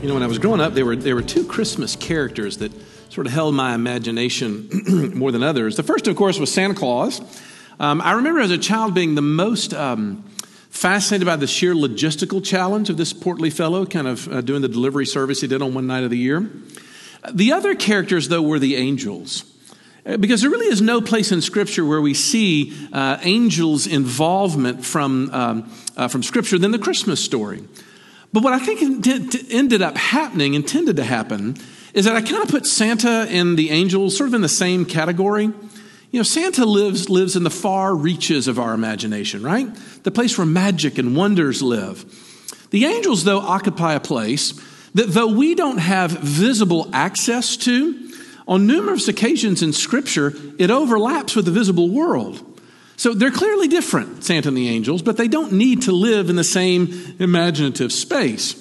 You know, when I was growing up, there were, there were two Christmas characters that sort of held my imagination more than others. The first, of course, was Santa Claus. Um, I remember as a child being the most um, fascinated by the sheer logistical challenge of this portly fellow, kind of uh, doing the delivery service he did on one night of the year. The other characters, though, were the angels. Uh, because there really is no place in Scripture where we see uh, angels' involvement from, um, uh, from Scripture than the Christmas story. But what I think ended up happening, intended to happen, is that I kind of put Santa and the angels sort of in the same category. You know, Santa lives, lives in the far reaches of our imagination, right? The place where magic and wonders live. The angels, though, occupy a place that, though we don't have visible access to, on numerous occasions in Scripture, it overlaps with the visible world. So they're clearly different, Santa and the angels, but they don't need to live in the same imaginative space.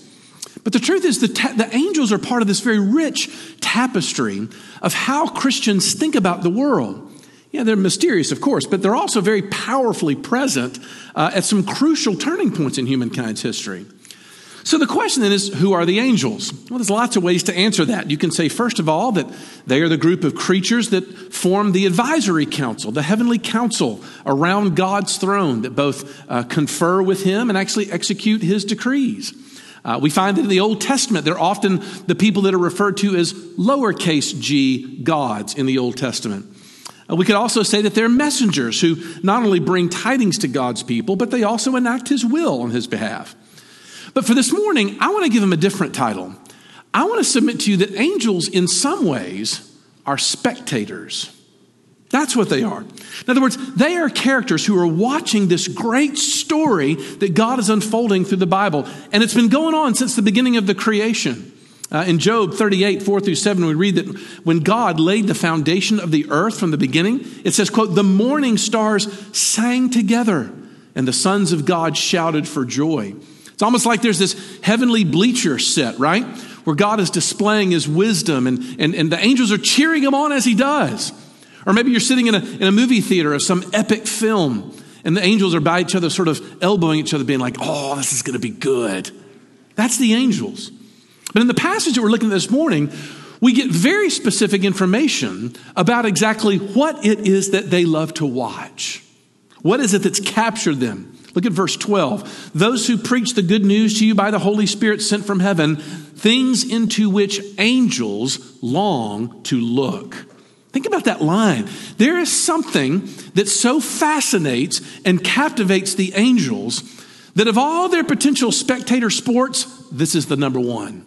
But the truth is, the, ta- the angels are part of this very rich tapestry of how Christians think about the world. Yeah, they're mysterious, of course, but they're also very powerfully present uh, at some crucial turning points in humankind's history. So the question then is who are the angels? Well, there's lots of ways to answer that. You can say, first of all, that they are the group of creatures that form the advisory council, the heavenly council around God's throne that both uh, confer with Him and actually execute His decrees. Uh, we find that in the Old Testament, they're often the people that are referred to as lowercase g gods in the Old Testament. Uh, we could also say that they're messengers who not only bring tidings to God's people, but they also enact His will on His behalf. But for this morning, I want to give them a different title. I want to submit to you that angels, in some ways, are spectators. That's what they are. In other words, they are characters who are watching this great story that God is unfolding through the Bible. And it's been going on since the beginning of the creation. Uh, in Job 38, 4 through 7, we read that when God laid the foundation of the earth from the beginning, it says, quote, the morning stars sang together and the sons of God shouted for joy. It's almost like there's this heavenly bleacher set, right? Where God is displaying his wisdom and, and, and the angels are cheering him on as he does. Or maybe you're sitting in a, in a movie theater of some epic film and the angels are by each other, sort of elbowing each other, being like, oh, this is going to be good. That's the angels. But in the passage that we're looking at this morning, we get very specific information about exactly what it is that they love to watch. What is it that's captured them? Look at verse 12. Those who preach the good news to you by the Holy Spirit sent from heaven, things into which angels long to look. Think about that line. There is something that so fascinates and captivates the angels that of all their potential spectator sports, this is the number one.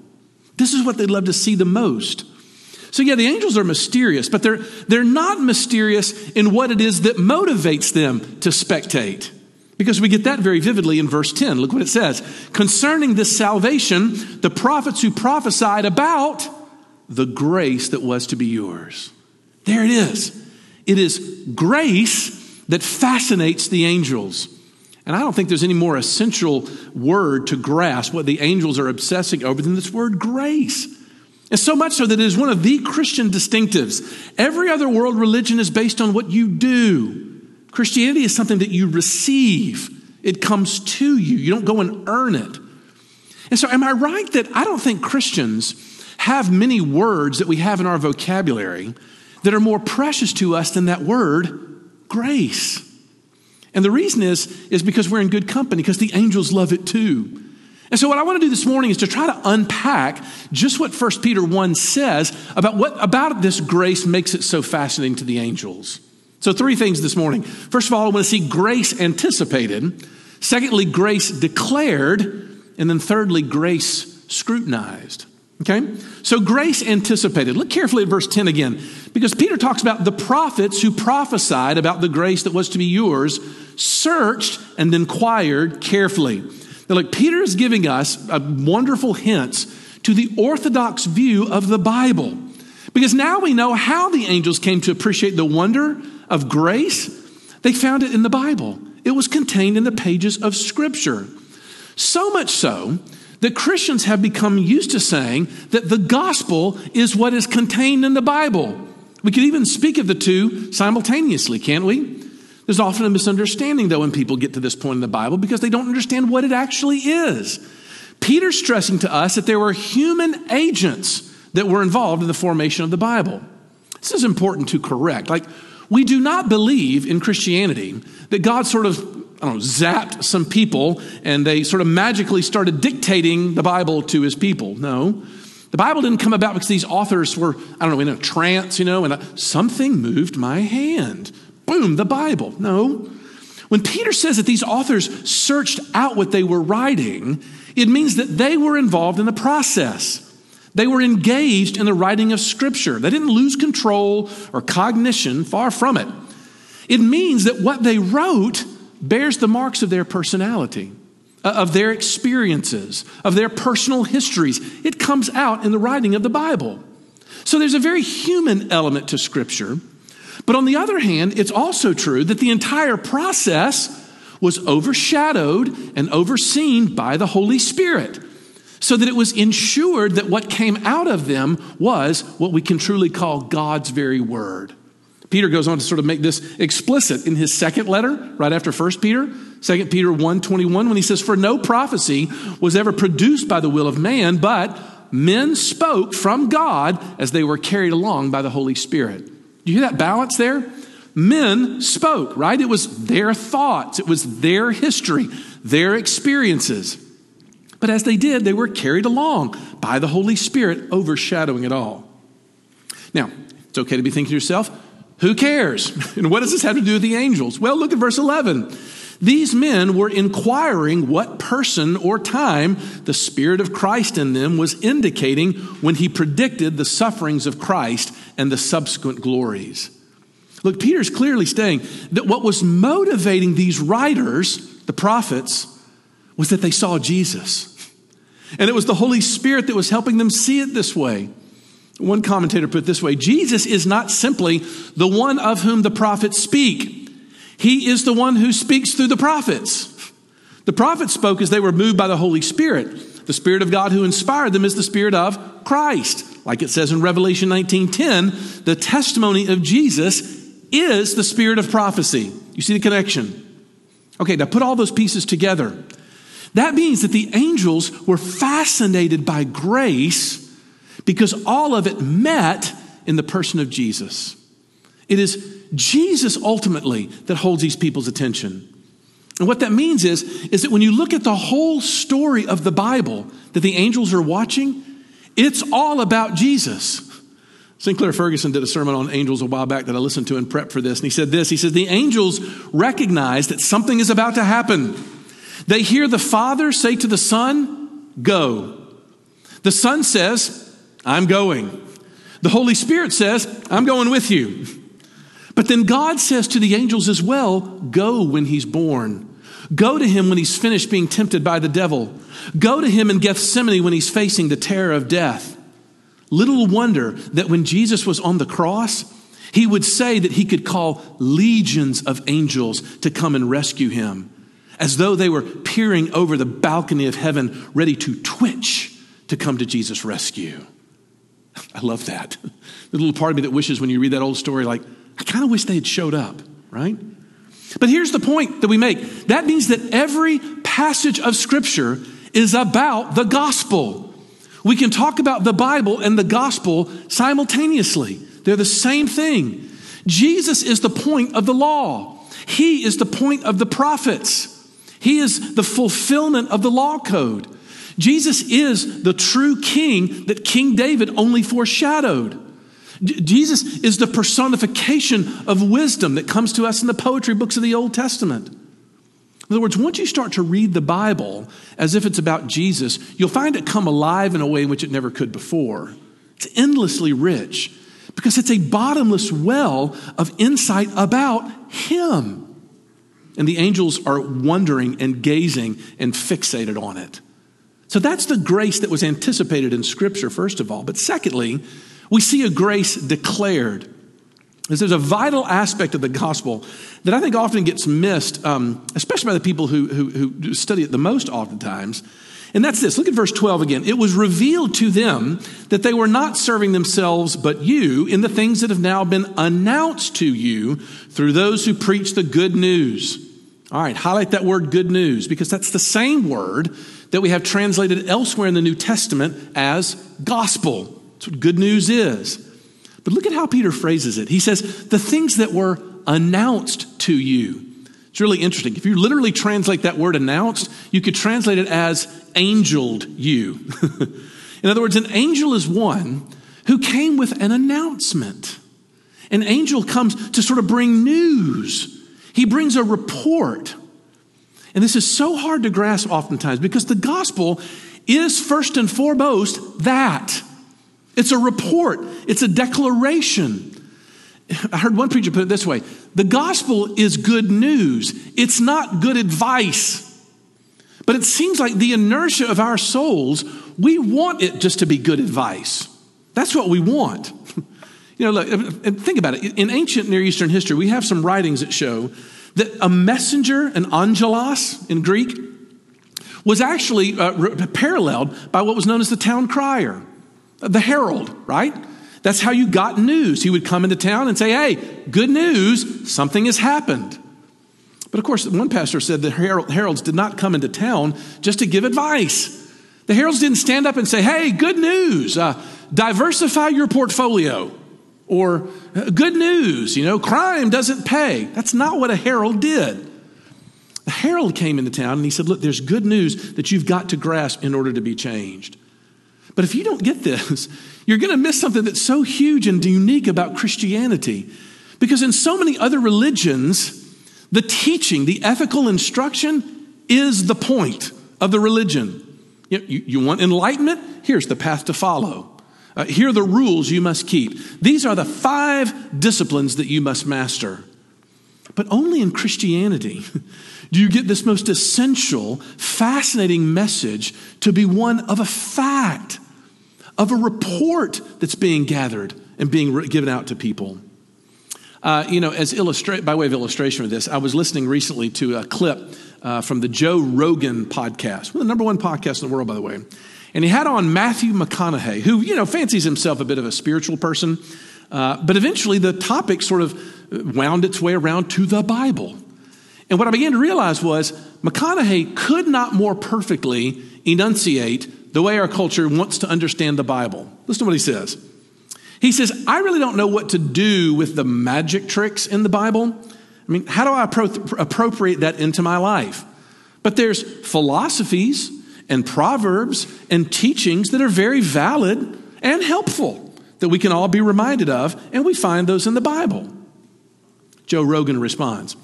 This is what they'd love to see the most. So, yeah, the angels are mysterious, but they're, they're not mysterious in what it is that motivates them to spectate. Because we get that very vividly in verse 10. Look what it says. Concerning this salvation, the prophets who prophesied about the grace that was to be yours. There it is. It is grace that fascinates the angels. And I don't think there's any more essential word to grasp what the angels are obsessing over than this word grace. And so much so that it is one of the Christian distinctives. Every other world religion is based on what you do. Christianity is something that you receive, it comes to you. You don't go and earn it. And so, am I right that I don't think Christians have many words that we have in our vocabulary that are more precious to us than that word, grace? And the reason is, is because we're in good company, because the angels love it too. And so what I want to do this morning is to try to unpack just what 1 Peter 1 says about what about this grace makes it so fascinating to the angels. So, three things this morning. First of all, I want to see grace anticipated. Secondly, grace declared. And then thirdly, grace scrutinized. Okay? So, grace anticipated. Look carefully at verse 10 again, because Peter talks about the prophets who prophesied about the grace that was to be yours, searched and inquired carefully. Now, look, Peter is giving us a wonderful hints to the orthodox view of the Bible. Because now we know how the angels came to appreciate the wonder of grace, they found it in the Bible. It was contained in the pages of Scripture. So much so that Christians have become used to saying that the gospel is what is contained in the Bible. We could even speak of the two simultaneously, can't we? There's often a misunderstanding, though, when people get to this point in the Bible because they don't understand what it actually is. Peter's stressing to us that there were human agents that were involved in the formation of the Bible. This is important to correct. Like, we do not believe in Christianity that God sort of, I don't know, zapped some people and they sort of magically started dictating the Bible to his people. No. The Bible didn't come about because these authors were, I don't know, in a trance, you know, and uh, something moved my hand. Boom, the Bible. No. When Peter says that these authors searched out what they were writing, it means that they were involved in the process. They were engaged in the writing of Scripture. They didn't lose control or cognition, far from it. It means that what they wrote bears the marks of their personality, uh, of their experiences, of their personal histories. It comes out in the writing of the Bible. So there's a very human element to Scripture. But on the other hand, it's also true that the entire process was overshadowed and overseen by the Holy Spirit so that it was ensured that what came out of them was what we can truly call God's very word. Peter goes on to sort of make this explicit in his second letter, right after 1 Peter, 2 Peter 1 21, when he says, For no prophecy was ever produced by the will of man, but men spoke from God as they were carried along by the Holy Spirit. Do you hear that balance there? Men spoke, right? It was their thoughts, it was their history, their experiences. But as they did, they were carried along by the Holy Spirit, overshadowing it all. Now, it's okay to be thinking to yourself, who cares? And what does this have to do with the angels? Well, look at verse 11. These men were inquiring what person or time the Spirit of Christ in them was indicating when he predicted the sufferings of Christ and the subsequent glories. Look, Peter's clearly saying that what was motivating these writers, the prophets, was that they saw Jesus. And it was the Holy Spirit that was helping them see it this way. One commentator put it this way Jesus is not simply the one of whom the prophets speak, he is the one who speaks through the prophets. The prophets spoke as they were moved by the Holy Spirit. The Spirit of God who inspired them is the Spirit of Christ. Like it says in Revelation 19:10, the testimony of Jesus is the spirit of prophecy. You see the connection? Okay, now put all those pieces together. That means that the angels were fascinated by grace because all of it met in the person of Jesus. It is Jesus ultimately that holds these people's attention. And what that means is, is that when you look at the whole story of the Bible that the angels are watching, it's all about Jesus. Sinclair Ferguson did a sermon on angels a while back that I listened to in prep for this, and he said this He said, The angels recognize that something is about to happen. They hear the Father say to the Son, Go. The Son says, I'm going. The Holy Spirit says, I'm going with you. But then God says to the angels as well, Go when he's born. Go to him when he's finished being tempted by the devil. Go to him in Gethsemane when he's facing the terror of death. Little wonder that when Jesus was on the cross, he would say that he could call legions of angels to come and rescue him as though they were peering over the balcony of heaven, ready to twitch to come to Jesus' rescue. I love that. The little part of me that wishes when you read that old story, like, I kind of wish they had showed up, right? But here's the point that we make that means that every passage of Scripture is about the gospel. We can talk about the Bible and the gospel simultaneously, they're the same thing. Jesus is the point of the law, He is the point of the prophets. He is the fulfillment of the law code. Jesus is the true king that King David only foreshadowed. Jesus is the personification of wisdom that comes to us in the poetry books of the Old Testament. In other words, once you start to read the Bible as if it's about Jesus, you'll find it come alive in a way in which it never could before. It's endlessly rich because it's a bottomless well of insight about Him. And the angels are wondering and gazing and fixated on it. So that's the grace that was anticipated in Scripture, first of all. But secondly, we see a grace declared. There's a vital aspect of the gospel that I think often gets missed, um, especially by the people who, who, who study it the most oftentimes. And that's this. Look at verse 12 again. It was revealed to them that they were not serving themselves, but you in the things that have now been announced to you through those who preach the good news. All right, highlight that word good news because that's the same word that we have translated elsewhere in the New Testament as gospel. That's what good news is. But look at how Peter phrases it. He says, the things that were announced to you. It's really interesting. If you literally translate that word announced, you could translate it as angeled you. in other words, an angel is one who came with an announcement. An angel comes to sort of bring news, he brings a report. And this is so hard to grasp oftentimes because the gospel is first and foremost that. It's a report, it's a declaration. I heard one preacher put it this way the gospel is good news, it's not good advice. But it seems like the inertia of our souls, we want it just to be good advice. That's what we want. You know, look, think about it. In ancient Near Eastern history, we have some writings that show that a messenger, an angelos in Greek, was actually uh, paralleled by what was known as the town crier, the herald, right? That's how you got news. He would come into town and say, Hey, good news, something has happened. But of course, one pastor said the heralds did not come into town just to give advice. The heralds didn't stand up and say, Hey, good news, uh, diversify your portfolio. Or uh, good news, you know, crime doesn't pay. That's not what a herald did. The herald came into town and he said, Look, there's good news that you've got to grasp in order to be changed. But if you don't get this, you're going to miss something that's so huge and unique about Christianity. Because in so many other religions, the teaching, the ethical instruction is the point of the religion. You, you, you want enlightenment? Here's the path to follow. Uh, here are the rules you must keep. These are the five disciplines that you must master. But only in Christianity do you get this most essential, fascinating message to be one of a fact of a report that's being gathered and being given out to people. Uh, you know, as illustrate by way of illustration of this, I was listening recently to a clip uh, from the Joe Rogan podcast, well, the number one podcast in the world, by the way. And he had on Matthew McConaughey, who you know fancies himself a bit of a spiritual person, uh, but eventually the topic sort of wound its way around to the Bible. And what I began to realize was McConaughey could not more perfectly enunciate the way our culture wants to understand the Bible. Listen to what he says. He says, I really don't know what to do with the magic tricks in the Bible. I mean, how do I appro- appropriate that into my life? But there's philosophies and proverbs and teachings that are very valid and helpful that we can all be reminded of, and we find those in the Bible. Joe Rogan responds.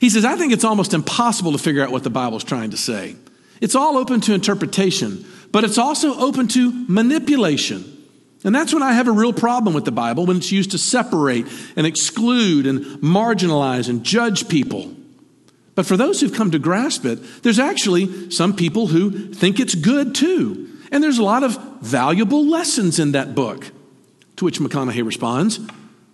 He says, I think it's almost impossible to figure out what the Bible's trying to say. It's all open to interpretation, but it's also open to manipulation. And that's when I have a real problem with the Bible, when it's used to separate and exclude and marginalize and judge people. But for those who've come to grasp it, there's actually some people who think it's good too. And there's a lot of valuable lessons in that book. To which McConaughey responds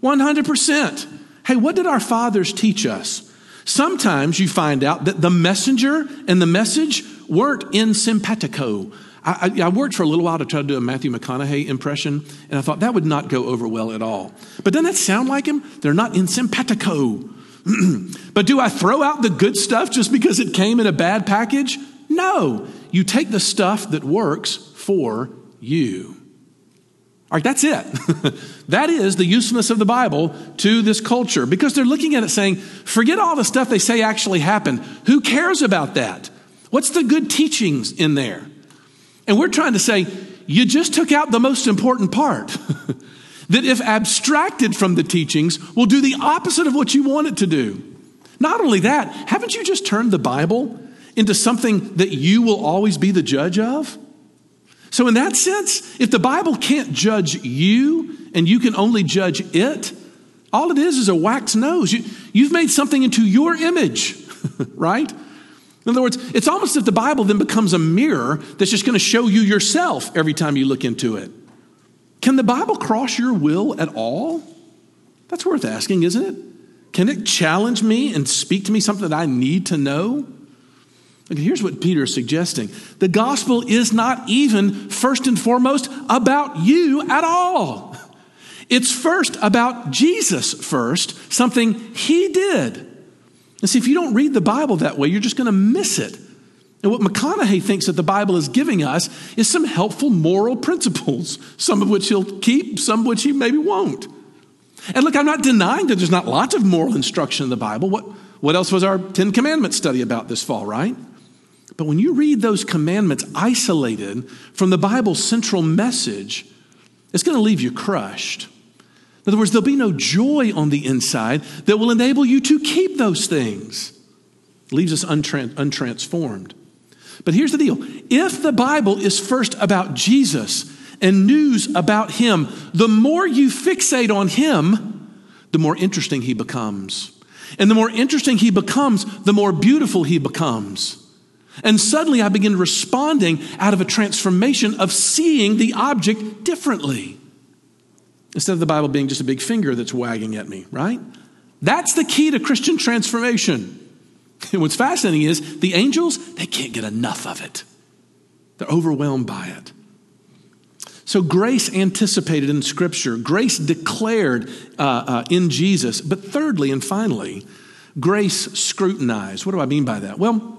100%. Hey, what did our fathers teach us? Sometimes you find out that the messenger and the message weren't in simpatico, I, I, worked for a little while to try to do a Matthew McConaughey impression, and I thought that would not go over well at all. But doesn't that sound like him? They're not in simpatico. but do I throw out the good stuff just because it came in a bad package? No. You take the stuff that works for you. All right, that's it. that is the usefulness of the Bible to this culture because they're looking at it saying, forget all the stuff they say actually happened. Who cares about that? What's the good teachings in there? And we're trying to say, you just took out the most important part. that if abstracted from the teachings, will do the opposite of what you want it to do. Not only that, haven't you just turned the Bible into something that you will always be the judge of? So, in that sense, if the Bible can't judge you and you can only judge it, all it is is a wax nose. You, have made something into your image, right? In other words, it's almost if the Bible then becomes a mirror that's just going to show you yourself every time you look into it. Can the Bible cross your will at all? That's worth asking, isn't it? Can it challenge me and speak to me something that I need to know? Okay, here's what Peter is suggesting the gospel is not even first and foremost about you at all. It's first about Jesus first, something he did. And see, if you don't read the Bible that way, you're just going to miss it. And what McConaughey thinks that the Bible is giving us is some helpful moral principles, some of which he'll keep, some of which he maybe won't. And look, I'm not denying that there's not lots of moral instruction in the Bible. What, what else was our Ten Commandments study about this fall, right? But when you read those commandments isolated from the Bible's central message, it's going to leave you crushed. In other words, there'll be no joy on the inside that will enable you to keep those things. It leaves us untrans- untransformed. But here's the deal if the Bible is first about Jesus and news about Him, the more you fixate on Him, the more interesting He becomes. And the more interesting He becomes, the more beautiful He becomes. And suddenly I begin responding out of a transformation of seeing the object differently. Instead of the Bible being just a big finger that's wagging at me, right? That's the key to Christian transformation. And what's fascinating is the angels, they can't get enough of it. They're overwhelmed by it. So, grace anticipated in Scripture, grace declared uh, uh, in Jesus. But thirdly and finally, grace scrutinized. What do I mean by that? Well,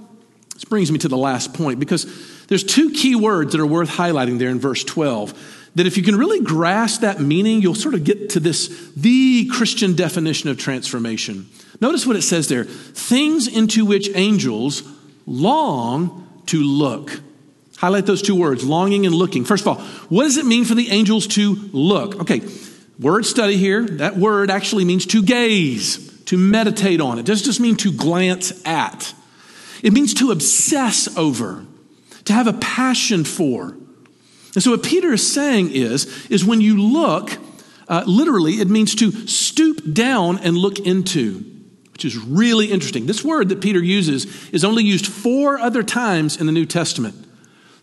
this brings me to the last point because there's two key words that are worth highlighting there in verse 12. That if you can really grasp that meaning, you'll sort of get to this, the Christian definition of transformation. Notice what it says there things into which angels long to look. Highlight those two words, longing and looking. First of all, what does it mean for the angels to look? Okay, word study here. That word actually means to gaze, to meditate on. It doesn't just mean to glance at, it means to obsess over, to have a passion for. And so, what Peter is saying is, is when you look, uh, literally, it means to stoop down and look into which is really interesting. This word that Peter uses is only used four other times in the New Testament.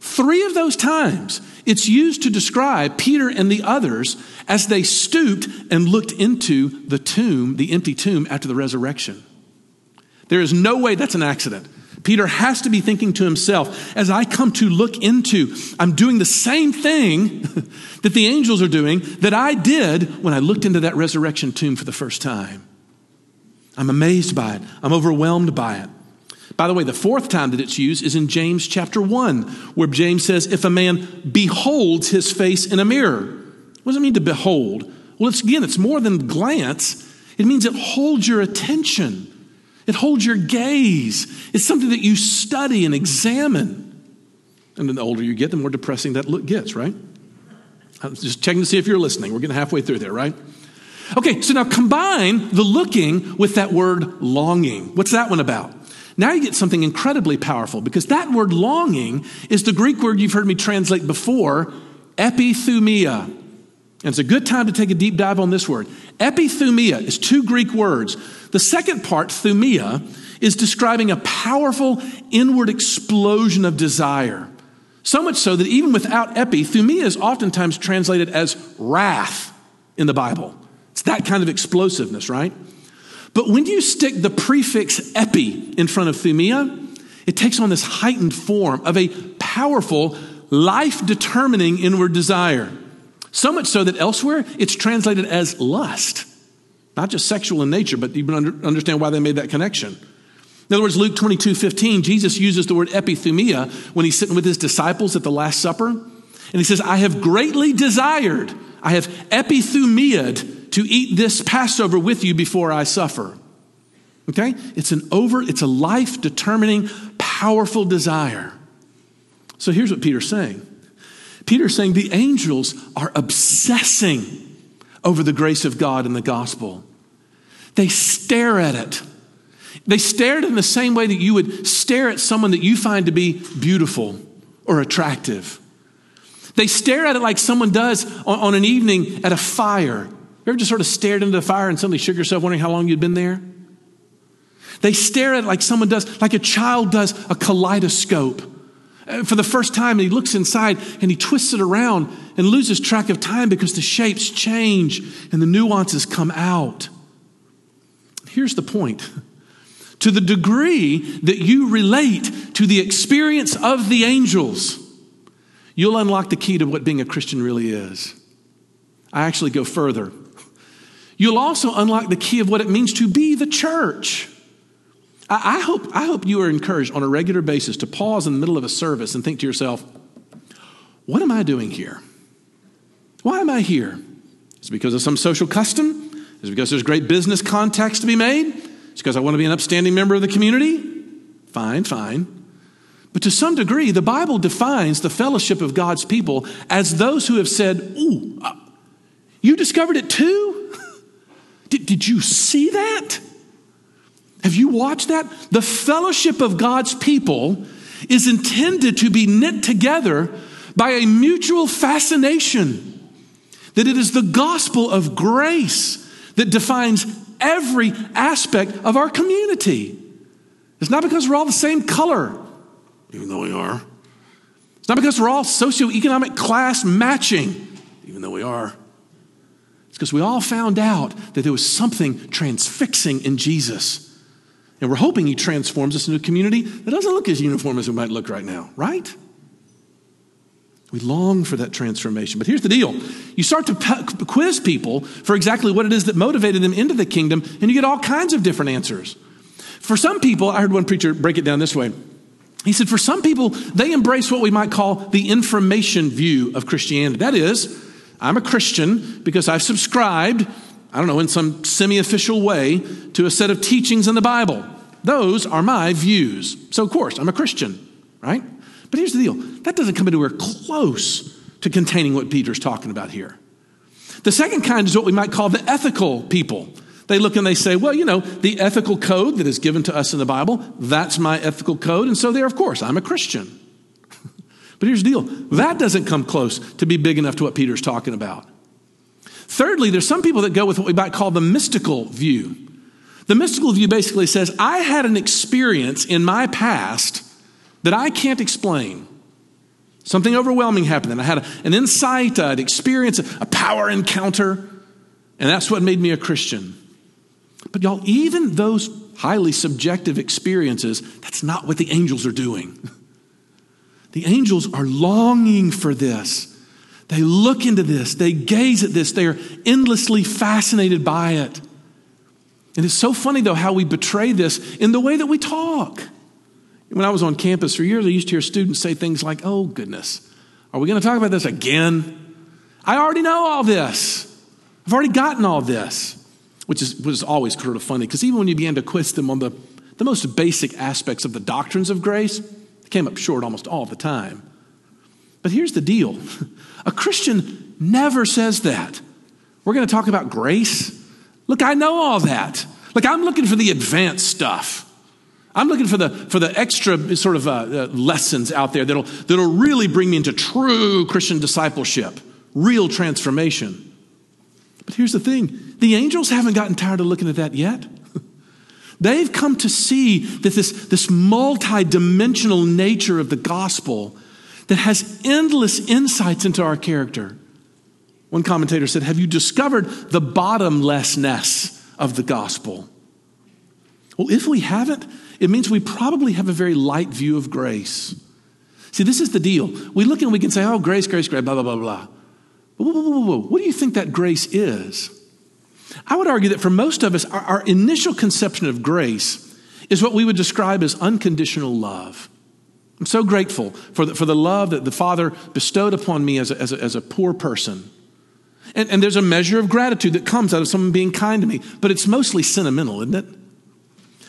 Three of those times, it's used to describe Peter and the others as they stooped and looked into the tomb, the empty tomb, after the resurrection. There is no way that's an accident. Peter has to be thinking to himself, as I come to look into, I'm doing the same thing that the angels are doing that I did when I looked into that resurrection tomb for the first time. I'm amazed by it. I'm overwhelmed by it. By the way, the fourth time that it's used is in James chapter 1, where James says, If a man beholds his face in a mirror, what does it mean to behold? Well, it's, again, it's more than glance, it means it holds your attention, it holds your gaze. It's something that you study and examine. And then the older you get, the more depressing that look gets, right? I'm just checking to see if you're listening. We're getting halfway through there, right? Okay, so now combine the looking with that word longing. What's that one about? Now you get something incredibly powerful because that word longing is the Greek word you've heard me translate before, epithumia. And it's a good time to take a deep dive on this word. Epithumia is two Greek words. The second part, thumia, is describing a powerful inward explosion of desire. So much so that even without epi, thumia is oftentimes translated as wrath in the Bible. It's that kind of explosiveness, right? But when you stick the prefix epi in front of thumia, it takes on this heightened form of a powerful, life determining inward desire. So much so that elsewhere it's translated as lust. Not just sexual in nature, but you can understand why they made that connection. In other words, Luke 22 15, Jesus uses the word epithumia when he's sitting with his disciples at the Last Supper. And he says, I have greatly desired, I have epithumiaed to eat this Passover with you before I suffer. Okay? It's an over, it's a life determining, powerful desire. So here's what Peter's saying Peter's saying the angels are obsessing over the grace of God in the gospel. They stare at it. They stare at it in the same way that you would stare at someone that you find to be beautiful or attractive. They stare at it like someone does on, on an evening at a fire you ever just sort of stared into the fire and suddenly shook yourself wondering how long you'd been there? They stare at it like someone does, like a child does a kaleidoscope. Uh, for the first time, and he looks inside and he twists it around and loses track of time because the shapes change and the nuances come out. Here's the point. To the degree that you relate to the experience of the angels, you'll unlock the key to what being a Christian really is. I actually go further. You'll also unlock the key of what it means to be the church. I, I, hope, I hope you are encouraged on a regular basis to pause in the middle of a service and think to yourself, what am I doing here? Why am I here? Is it because of some social custom? Is it because there's great business contacts to be made? Is it because I want to be an upstanding member of the community? Fine, fine. But to some degree, the Bible defines the fellowship of God's people as those who have said, Ooh, uh, you discovered it too? did, did you see that? Have you watched that? The fellowship of God's people is intended to be knit together by a mutual fascination that it is the gospel of grace that defines every aspect of our community. It's not because we're all the same color, even though we are. It's not because we're all socioeconomic class matching, even though we are. It's because we all found out that there was something transfixing in Jesus. And we're hoping he transforms us into a community that doesn't look as uniform as it might look right now, right? We long for that transformation. But here's the deal you start to quiz people for exactly what it is that motivated them into the kingdom, and you get all kinds of different answers. For some people, I heard one preacher break it down this way. He said, for some people, they embrace what we might call the information view of Christianity. That is, I'm a Christian because I've subscribed, I don't know, in some semi official way to a set of teachings in the Bible. Those are my views. So, of course, I'm a Christian, right? But here's the deal that doesn't come anywhere close to containing what Peter's talking about here. The second kind is what we might call the ethical people. They look and they say, well, you know, the ethical code that is given to us in the Bible, that's my ethical code. And so, there, of course, I'm a Christian. but here's the deal that doesn't come close to be big enough to what Peter's talking about. Thirdly, there's some people that go with what we might call the mystical view. The mystical view basically says, I had an experience in my past that I can't explain. Something overwhelming happened, and I had an insight, an experience, a power encounter, and that's what made me a Christian. But y'all, even those highly subjective experiences, that's not what the angels are doing. The angels are longing for this. They look into this, they gaze at this, they are endlessly fascinated by it. And it's so funny, though, how we betray this in the way that we talk. When I was on campus for years, I used to hear students say things like, Oh, goodness, are we going to talk about this again? I already know all this. I've already gotten all this, which is, was always sort of funny because even when you began to quiz them on the, the most basic aspects of the doctrines of grace, they came up short almost all the time. But here's the deal a Christian never says that. We're going to talk about grace. Look, I know all that. Look, I'm looking for the advanced stuff. I'm looking for the, for the extra sort of uh, uh, lessons out there that'll, that'll really bring me into true Christian discipleship, real transformation. But here's the thing the angels haven't gotten tired of looking at that yet. They've come to see that this, this multi-dimensional nature of the gospel that has endless insights into our character. One commentator said, Have you discovered the bottomlessness of the gospel? Well, if we haven't, it means we probably have a very light view of grace. See, this is the deal. We look and we can say, oh, grace, grace, grace, blah, blah, blah, blah. Whoa, whoa, whoa, whoa. What do you think that grace is? I would argue that for most of us, our, our initial conception of grace is what we would describe as unconditional love. I'm so grateful for the, for the love that the Father bestowed upon me as a, as a, as a poor person. And, and there's a measure of gratitude that comes out of someone being kind to me, but it's mostly sentimental, isn't it?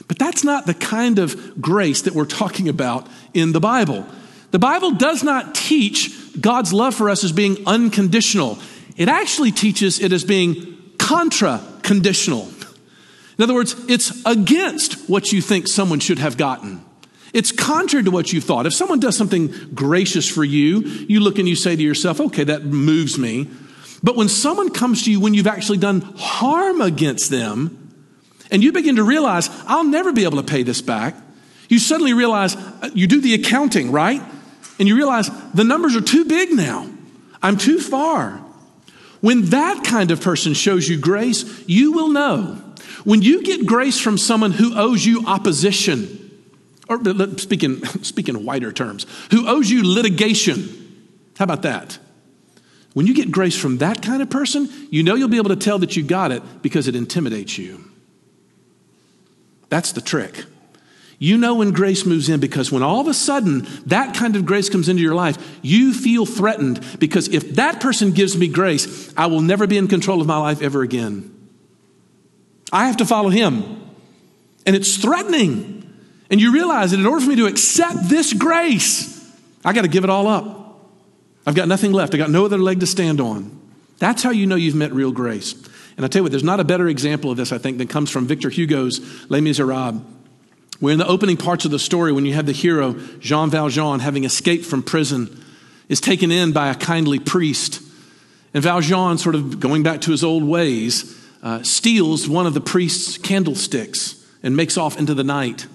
But that's not the kind of grace that we're talking about in the Bible. The Bible does not teach God's love for us as being unconditional. It actually teaches it as being contra conditional. In other words, it's against what you think someone should have gotten. It's contrary to what you thought. If someone does something gracious for you, you look and you say to yourself, okay, that moves me. But when someone comes to you when you've actually done harm against them, and you begin to realize, I'll never be able to pay this back. You suddenly realize, uh, you do the accounting, right? And you realize the numbers are too big now. I'm too far. When that kind of person shows you grace, you will know. When you get grace from someone who owes you opposition, or speaking, speaking wider terms, who owes you litigation, how about that? When you get grace from that kind of person, you know you'll be able to tell that you got it because it intimidates you. That's the trick. You know when grace moves in because when all of a sudden that kind of grace comes into your life, you feel threatened because if that person gives me grace, I will never be in control of my life ever again. I have to follow him. And it's threatening. And you realize that in order for me to accept this grace, I got to give it all up. I've got nothing left. I got no other leg to stand on. That's how you know you've met real grace. And I tell you what, there's not a better example of this, I think, than comes from Victor Hugo's Les Miserables. Where in the opening parts of the story, when you have the hero, Jean Valjean, having escaped from prison, is taken in by a kindly priest. And Valjean, sort of going back to his old ways, uh, steals one of the priest's candlesticks and makes off into the night.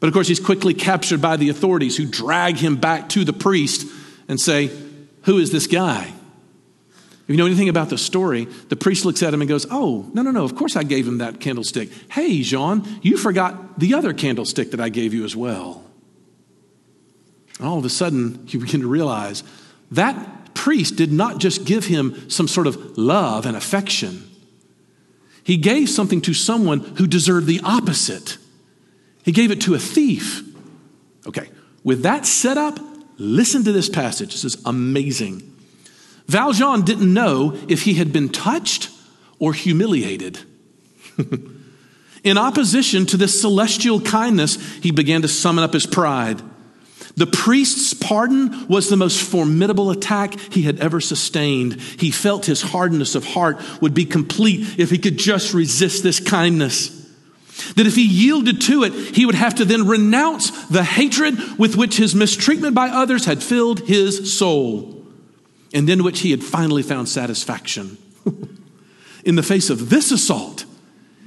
But of course, he's quickly captured by the authorities who drag him back to the priest and say, Who is this guy? If you know anything about the story, the priest looks at him and goes, Oh, no, no, no, of course I gave him that candlestick. Hey, Jean, you forgot the other candlestick that I gave you as well. And all of a sudden, you begin to realize that priest did not just give him some sort of love and affection, he gave something to someone who deserved the opposite. He gave it to a thief. Okay, with that set up, listen to this passage. This is amazing. Valjean didn't know if he had been touched or humiliated. In opposition to this celestial kindness, he began to summon up his pride. The priest's pardon was the most formidable attack he had ever sustained. He felt his hardness of heart would be complete if he could just resist this kindness. That if he yielded to it, he would have to then renounce the hatred with which his mistreatment by others had filled his soul and in which he had finally found satisfaction. in the face of this assault,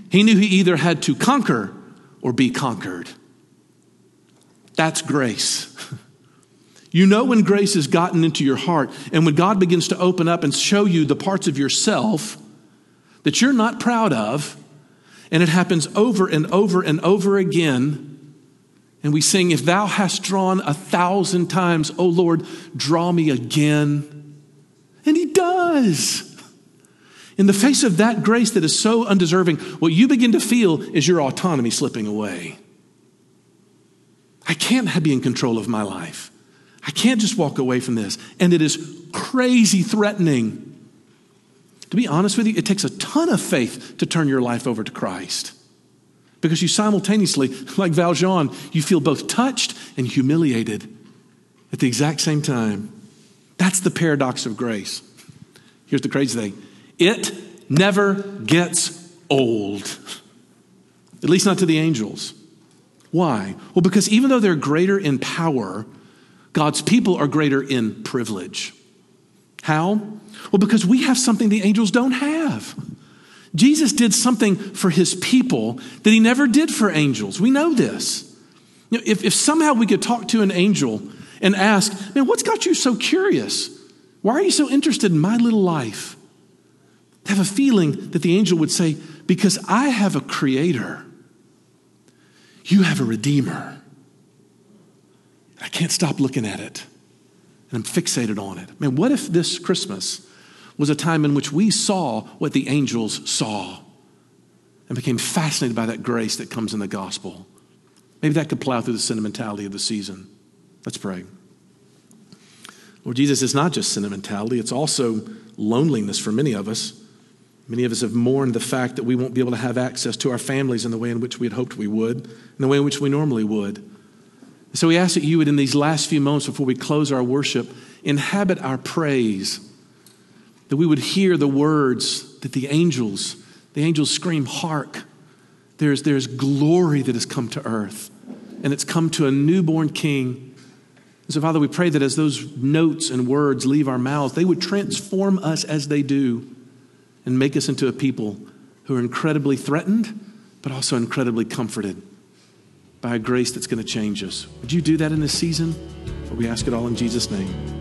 he knew he either had to conquer or be conquered. That's grace. You know when grace has gotten into your heart, and when God begins to open up and show you the parts of yourself that you're not proud of, and it happens over and over and over again. And we sing, If thou hast drawn a thousand times, O Lord, draw me again. And He does. In the face of that grace that is so undeserving, what you begin to feel is your autonomy slipping away. I can't be in control of my life. I can't just walk away from this. And it is crazy threatening. To be honest with you, it takes a ton of faith to turn your life over to Christ. Because you simultaneously, like Valjean, you feel both touched and humiliated at the exact same time. That's the paradox of grace. Here's the crazy thing it never gets old, at least not to the angels. Why? Well, because even though they're greater in power, God's people are greater in privilege. How? Well, because we have something the angels don't have. Jesus did something for his people that he never did for angels. We know this. You know, if, if somehow we could talk to an angel and ask, man, what's got you so curious? Why are you so interested in my little life? I have a feeling that the angel would say, because I have a creator, you have a redeemer. I can't stop looking at it. And I'm fixated on it. Man, what if this Christmas was a time in which we saw what the angels saw and became fascinated by that grace that comes in the gospel? Maybe that could plow through the sentimentality of the season. Let's pray. Lord Jesus, it's not just sentimentality, it's also loneliness for many of us. Many of us have mourned the fact that we won't be able to have access to our families in the way in which we had hoped we would, in the way in which we normally would. So we ask that you would, in these last few moments before we close our worship, inhabit our praise, that we would hear the words that the angels, the angels scream, Hark! There's, there's glory that has come to earth, and it's come to a newborn king. And so, Father, we pray that as those notes and words leave our mouths, they would transform us as they do and make us into a people who are incredibly threatened, but also incredibly comforted by a grace that's going to change us. Would you do that in this season? we ask it all in Jesus' name.